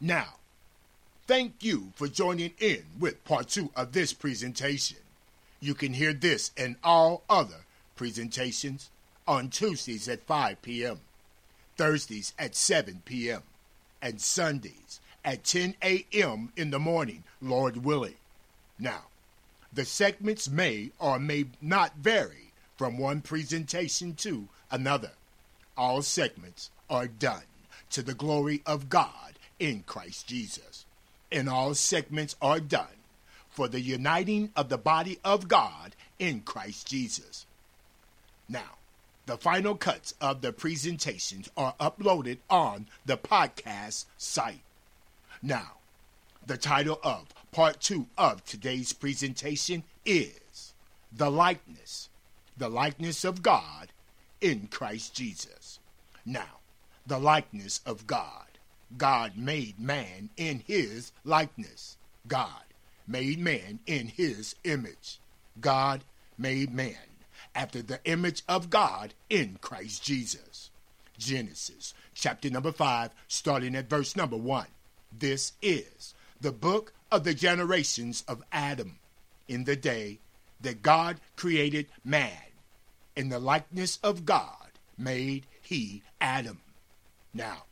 Now, thank you for joining in with part two of this presentation. You can hear this and all other presentations on Tuesdays at 5 p.m., Thursdays at 7 p.m., and Sundays at 10 a.m. in the morning, Lord willing. Now, the segments may or may not vary from one presentation to another. All segments are done to the glory of God in Christ Jesus. And all segments are done for the uniting of the body of God in Christ Jesus. Now, the final cuts of the presentations are uploaded on the podcast site. Now, the title of part two of today's presentation is The Likeness, the Likeness of God in Christ Jesus. Now, the likeness of God. God made man in his likeness. God made man in his image. God made man after the image of God in Christ Jesus. Genesis chapter number 5, starting at verse number 1. This is the book of the generations of Adam in the day that God created man. In the likeness of God made he Adam. Now,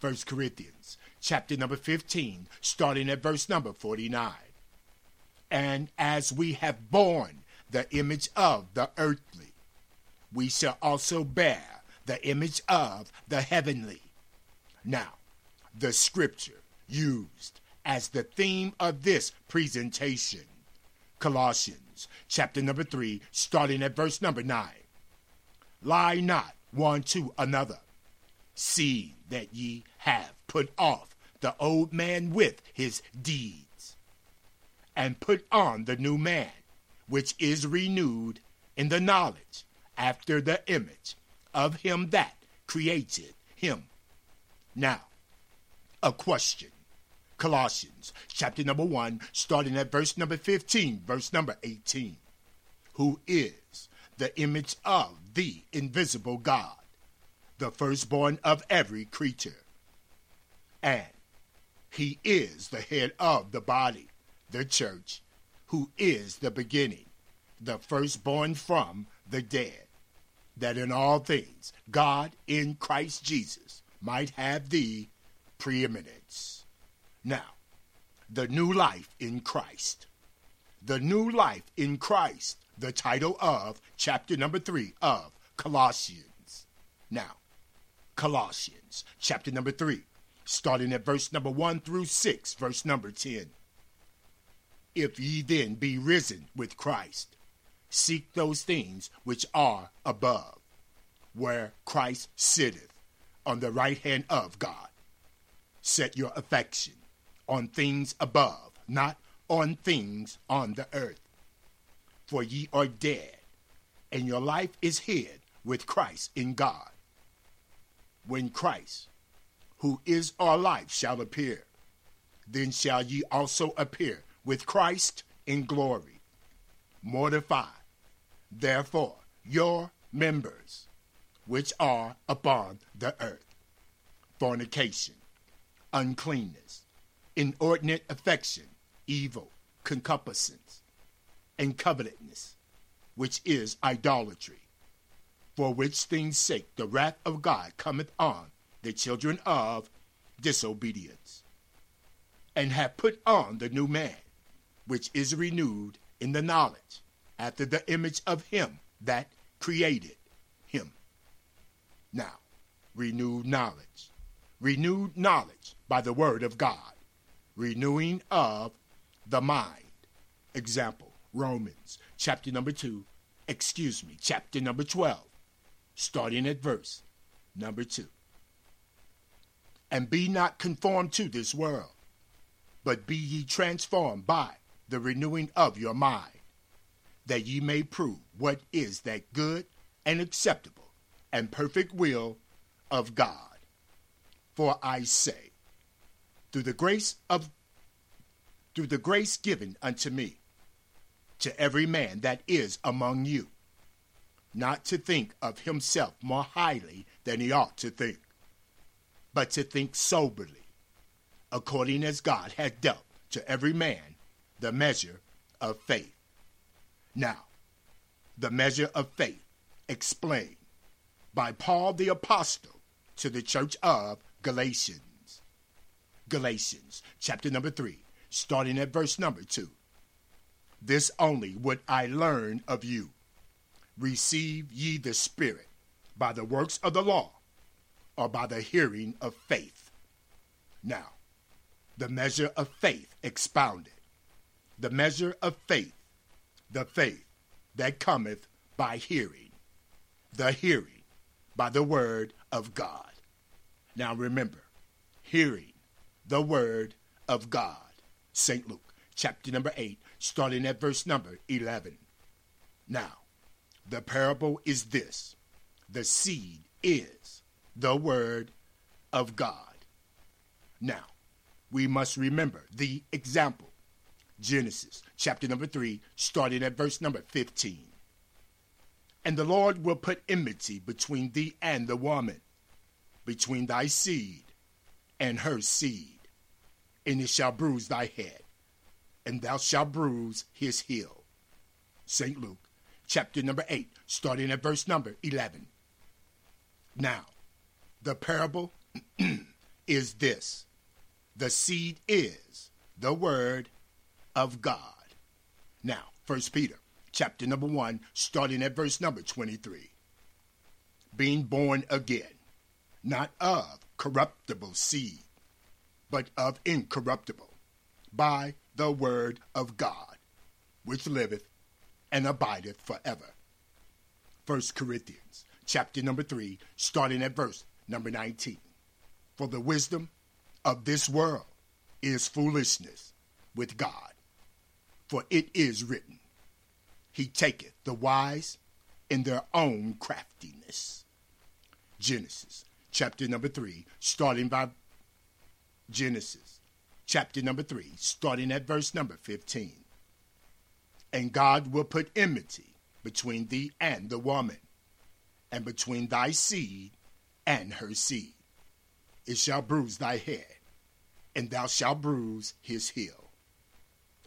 1 Corinthians chapter number 15, starting at verse number 49. And as we have borne the image of the earthly, we shall also bear the image of the heavenly. Now, the scripture used as the theme of this presentation, Colossians chapter number 3, starting at verse number 9. Lie not one to another, seeing that ye have put off the old man with his deeds, and put on the new man, which is renewed in the knowledge after the image of him that created him. Now, a question. Colossians chapter number 1, starting at verse number 15, verse number 18. Who is the image of the invisible God, the firstborn of every creature? And he is the head of the body, the church, who is the beginning, the firstborn from the dead, that in all things God in Christ Jesus might have the preeminence. Now, the new life in Christ. The new life in Christ, the title of chapter number three of Colossians. Now, Colossians chapter number three, starting at verse number one through six, verse number 10. If ye then be risen with Christ, seek those things which are above, where Christ sitteth on the right hand of God. Set your affection on things above, not on things on the earth. For ye are dead, and your life is hid with Christ in God. When Christ, who is our life, shall appear, then shall ye also appear with Christ in glory. Mortify, therefore, your members which are upon the earth fornication, uncleanness, inordinate affection, evil, concupiscence, and covetousness, which is idolatry. For which things' sake the wrath of God cometh on the children of disobedience, and have put on the new man, which is renewed in the knowledge after the image of him that created him. Now, renewed knowledge. Renewed knowledge by the word of God. Renewing of the mind. Example, Romans chapter number 2, excuse me, chapter number 12, starting at verse number 2. And be not conformed to this world, but be ye transformed by the renewing of your mind, that ye may prove what is that good and acceptable and perfect will of God. For I say, through the grace of through the grace given unto me, to every man that is among you, not to think of himself more highly than he ought to think, but to think soberly, according as God had dealt to every man the measure of faith. Now, the measure of faith explained by Paul the Apostle to the church of Galatians. Galatians, chapter number 3, starting at verse number 2. This only would I learn of you. Receive ye the Spirit by the works of the law, or by the hearing of faith. Now, the measure of faith expounded. The measure of faith, the faith that cometh by hearing, the hearing by the word of God. Now remember, hearing the word of God. St. Luke, chapter number 8, starting at verse number 11. Now, the parable is this the seed is the word of God. Now, we must remember the example. Genesis chapter number 3, starting at verse number 15. And the Lord will put enmity between thee and the woman, between thy seed and her seed, and it shall bruise thy head, and thou shalt bruise his heel. St. Luke chapter number 8, starting at verse number 11. Now, the parable is this the seed is the word of God. Now, First Peter chapter number 1, starting at verse number 23. Being born again, not of corruptible seed, but of incorruptible, by the word of God, which liveth and abideth forever. First Corinthians chapter number 3, starting at verse number 19. For the wisdom of this world is foolishness with God. For it is written, He taketh the wise in their own craftiness. Genesis chapter number 3, starting by Genesis chapter number 3, starting at verse number 15. And God will put enmity between thee and the woman and between thy seed and her seed. It shall bruise thy head, and thou shalt bruise his heel.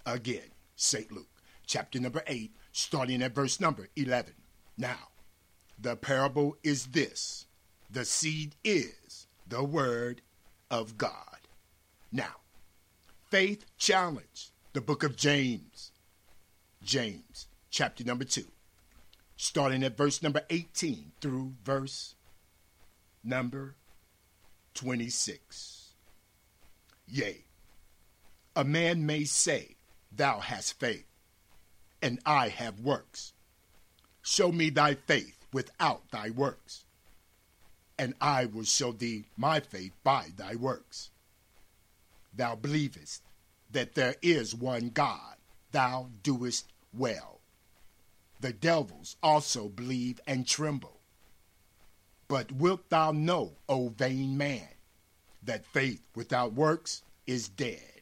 Again, St. Luke, chapter number 8, starting at verse number 11. Now, the parable is this the seed is the word of God. Now, faith challenge, the book of James. James, chapter number 2, starting at verse number 18 through verse number 26. Yea, a man may say, Thou hast faith, and I have works. Show me thy faith without thy works, and I will show thee my faith by thy works. Thou believest that there is one God, thou doest well the devils also believe and tremble. But wilt thou know, O vain man, that faith without works is dead?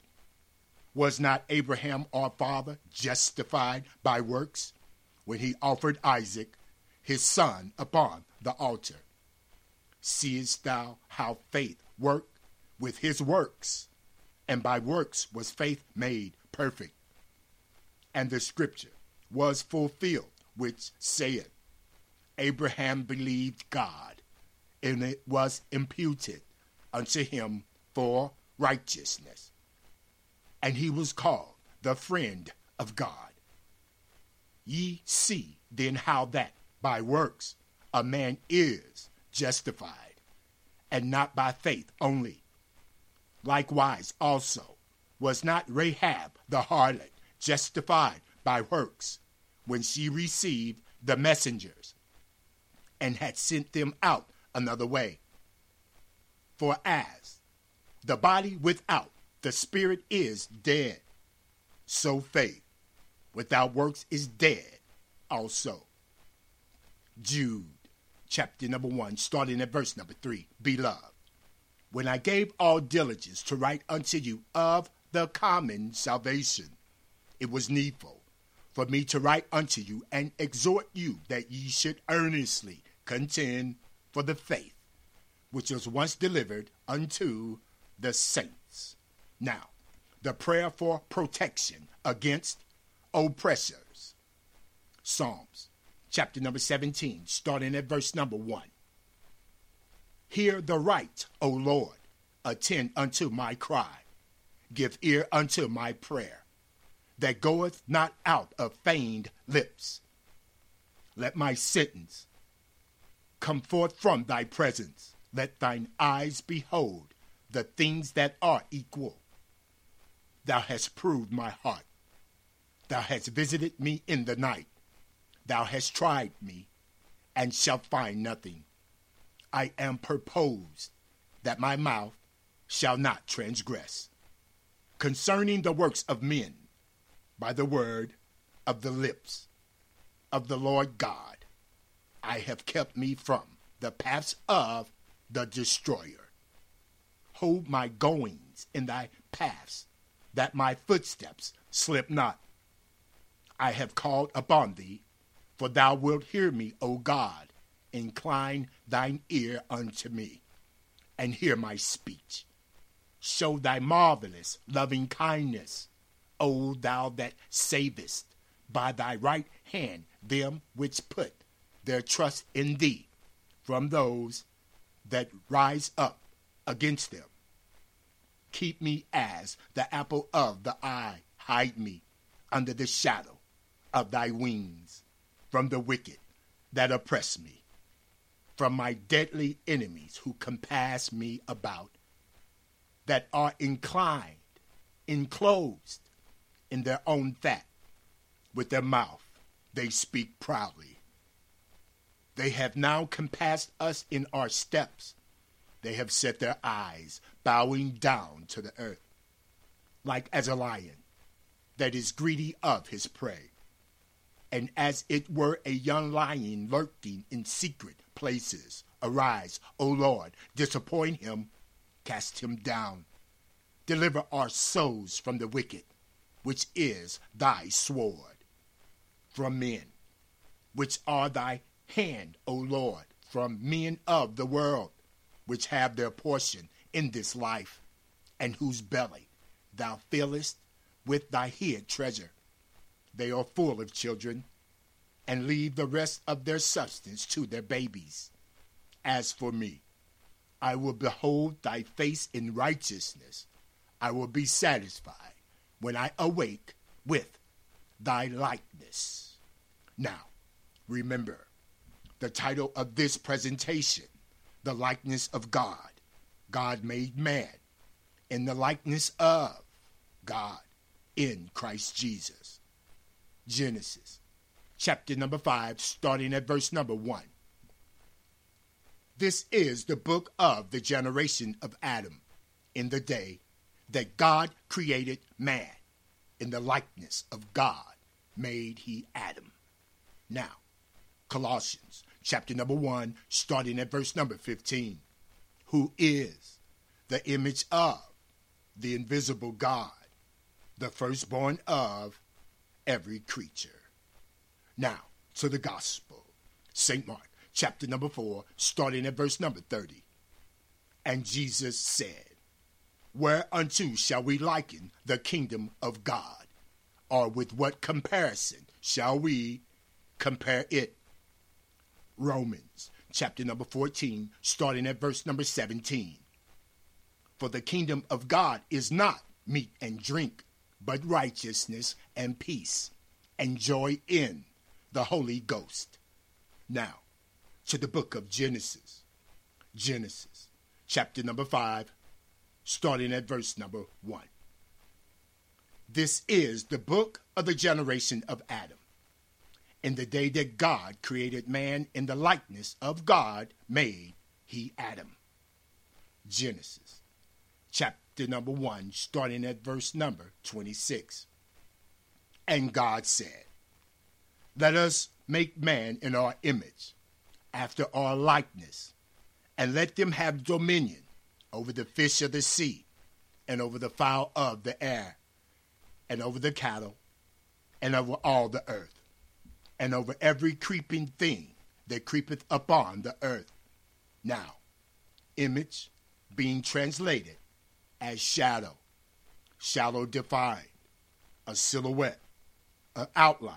Was not Abraham our father justified by works when he offered Isaac, his son, upon the altar? Seest thou how faith worked with his works, and by works was faith made perfect? And the scripture was fulfilled, which saith, Abraham believed God, and it was imputed unto him for righteousness. And he was called the friend of God. Ye see then how that by works a man is justified, and not by faith only. Likewise also was not Rahab the harlot justified by works when she received the messengers and had sent them out another way. For as the body without the spirit is dead, so faith without works is dead also. Jude chapter number 1, starting at verse number 3. Beloved, when I gave all diligence to write unto you of the common salvation, it was needful for me to write unto you and exhort you that ye should earnestly contend for the faith which was once delivered unto the saints. Now, the prayer for protection against oppressors. Psalms chapter number 17, starting at verse number 1. Hear the right, O Lord, attend unto my cry, give ear unto my prayer, that goeth not out of feigned lips. Let my sentence come forth from thy presence. Let thine eyes behold the things that are equal. Thou hast proved my heart. Thou hast visited me in the night. Thou hast tried me, and shalt find nothing. I am purposed that my mouth shall not transgress. Concerning the works of men, by the word of the lips of the Lord God, I have kept me from the paths of the destroyer. Hold my goings in thy paths, that my footsteps slip not. I have called upon thee, for thou wilt hear me, O God. Incline thine ear unto me, and hear my speech. Show thy marvelous loving kindness, O thou that savest by thy right hand them which put their trust in thee from those that rise up against them. Keep me as the apple of the eye. Hide me under the shadow of thy wings from the wicked that oppress me, from my deadly enemies who compass me about, that are inclined, enclosed in their own fat. With their mouth they speak proudly. They have now compassed us in our steps. They have set their eyes, bowing down to the earth, like as a lion that is greedy of his prey, and as it were a young lion lurking in secret places. Arise, O Lord, disappoint him, cast him down. Deliver our souls from the wicked, which is thy sword, from men, which are thy hand, O Lord, from men of the world, which have their portion in this life, and whose belly thou fillest with thy hid treasure. They are full of children, and leave the rest of their substance to their babies. As for me, I will behold thy face in righteousness. I will be satisfied when I awake with thy likeness. Now, remember, the title of this presentation, The Likeness of God. God made man in the likeness of God in Christ Jesus. Genesis chapter number 5, starting at verse number 1. This is the book of the generation of Adam in the day that God created man. In the likeness of God made he Adam. Now, Colossians chapter number 1, starting at verse number 15. Who is the image of the invisible God, the firstborn of every creature. Now, to the gospel. St. Mark, chapter number 4, starting at verse number 30. And Jesus said, Whereunto shall we liken the kingdom of God? Or with what comparison shall we compare it? Romans chapter number 14, starting at verse number 17. For the kingdom of God is not meat and drink, but righteousness and peace, and joy in the Holy Ghost. Now, to the book of Genesis. Genesis chapter number 5, starting at verse number 1. This is the book of the generation of Adam in the day that God created man in the likeness of God, made he Adam. Genesis chapter number 1, starting at verse number 26. And God said, Let us make man in our image, after our likeness, and let them have dominion over the fish of the sea, and over the fowl of the air, and over the cattle, and over all the earth and over every creeping thing that creepeth upon the earth. Now, image being translated as shadow, shallow defined, a silhouette, an outline,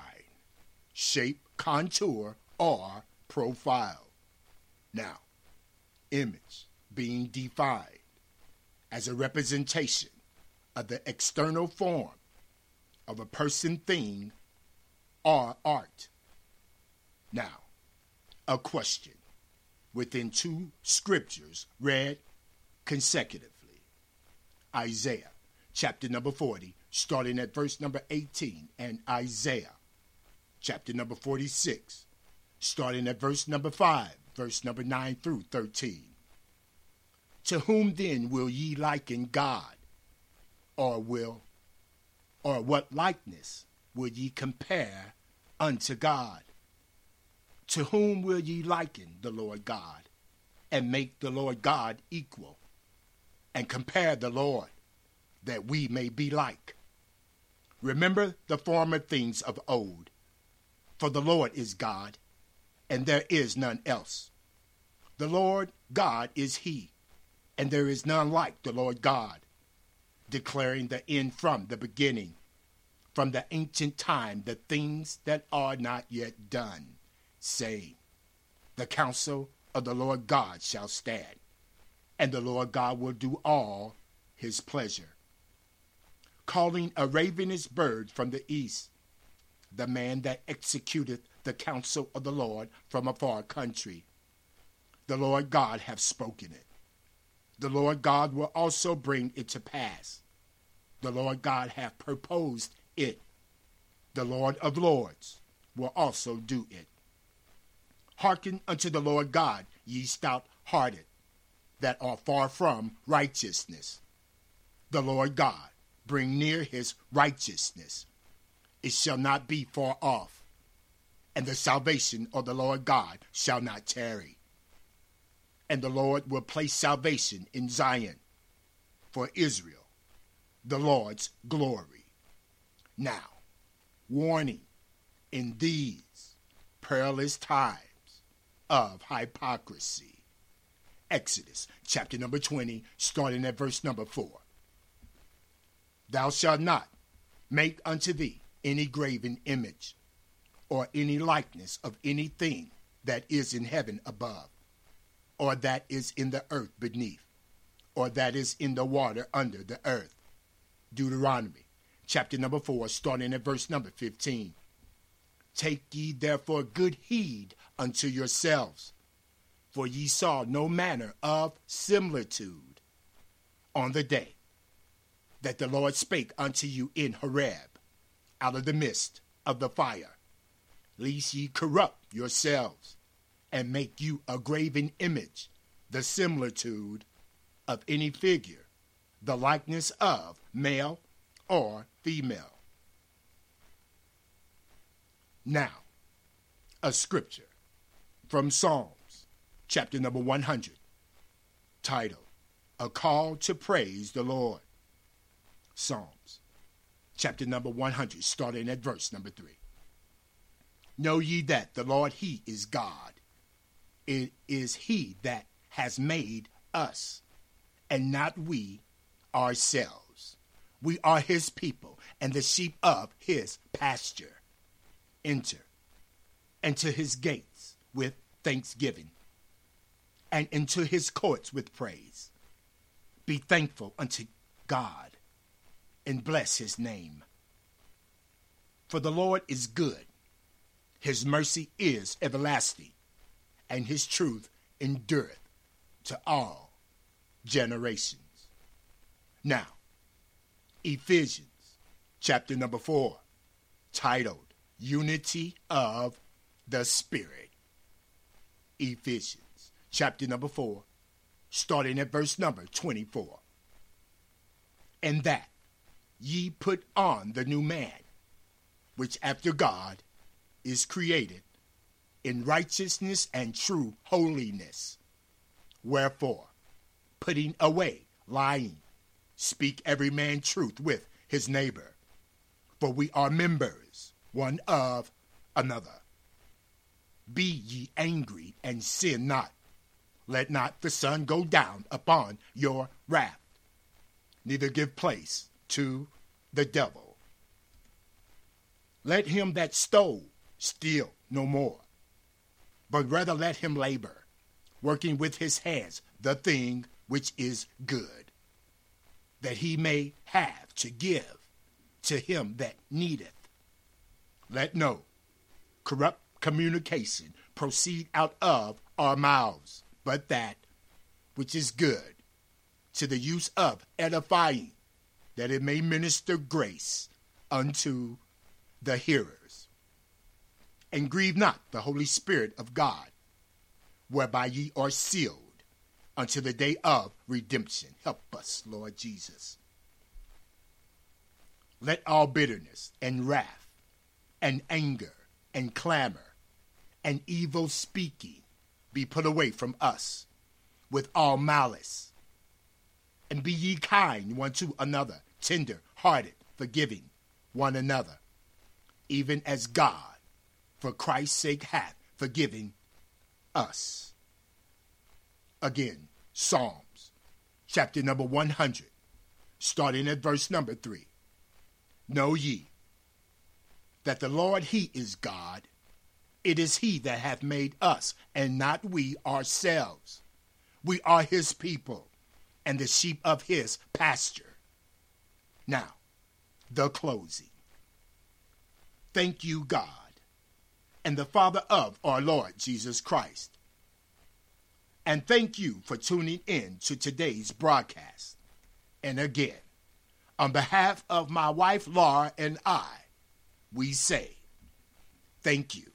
shape, contour, or profile. Now, image being defined as a representation of the external form of a person, thing, or art. Now, a question within two scriptures read consecutively. Isaiah chapter number 40, starting at verse number 18, and Isaiah chapter number 46, starting at verse number 5, verse number 9 through 13. To whom then will ye liken God? Or will, or what likeness will ye compare unto God? To whom will ye liken the Lord God, and make the Lord God equal, and compare the Lord, that we may be like? Remember the former things of old, for the Lord is God, and there is none else. The Lord God is He, and there is none like the Lord God, declaring the end from the beginning, from the ancient time, the things that are not yet done, saying, The counsel of the Lord God shall stand, and the Lord God will do all his pleasure. Calling a ravenous bird from the east, the man that executeth the counsel of the Lord from a far country. The Lord God hath spoken it the Lord God will also bring it to pass. The Lord God hath proposed it. The Lord of Lords will also do it. Hearken unto the Lord God, ye stout hearted, that are far from righteousness. The Lord God bring near his righteousness. It shall not be far off, and the salvation of the Lord God shall not tarry and the Lord will place salvation in Zion for Israel, the Lord's glory. Now, warning in these perilous times of hypocrisy. Exodus chapter number 20, starting at verse number 4. Thou shalt not make unto thee any graven image, or any likeness of anything that is in heaven above or that is in the earth beneath, or that is in the water under the earth. Deuteronomy chapter number 4, starting at verse number 15. Take ye therefore good heed unto yourselves, for ye saw no manner of similitude on the day that the Lord spake unto you in Horeb, out of the midst of the fire, lest ye corrupt yourselves and make you a graven image, the similitude of any figure, the likeness of male or female. Now, a scripture from Psalms, chapter number 100, titled, A Call to Praise the Lord. Psalms, chapter number 100, starting at verse number 3. Know ye that the Lord, He is God it is He that has made us, and not we ourselves. We are His people and the sheep of His pasture. Enter into His gates with thanksgiving, and into His courts with praise. Be thankful unto God and bless His name. For the Lord is good, His mercy is everlasting and his truth endureth to all generations. Now, Ephesians chapter number 4, titled Unity of the Spirit. Ephesians chapter number 4, starting at verse number 24. And that ye put on the new man, which after God is created in righteousness and true holiness. Wherefore, putting away lying, speak every man truth with his neighbor, for we are members one of another. Be ye angry and sin not. Let not the sun go down upon your wrath, neither give place to the devil. Let him that stole steal no more, but rather let him labor, working with his hands the thing which is good, that he may have to give to him that needeth. Let no corrupt communication proceed out of our mouths, but that which is good to the use of edifying, that it may minister grace unto the hearers. And grieve not the Holy Spirit of God, whereby ye are sealed until the day of redemption. Help us, Lord Jesus. Let all bitterness and wrath and anger and clamor and evil speaking be put away from us with all malice. And be ye kind one to another, tender hearted, forgiving one another, even as God, for Christ's sake, hath forgiven us. Again, Psalms, chapter number 100, starting at verse number 3. Know ye that the Lord, He is God. It is He that hath made us, and not we ourselves. We are His people, and the sheep of His pasture. Now, the closing. Thank you, God, and the Father of our Lord Jesus Christ. And thank you for tuning in to today's broadcast. And again, on behalf of my wife Laura and I, we say thank you.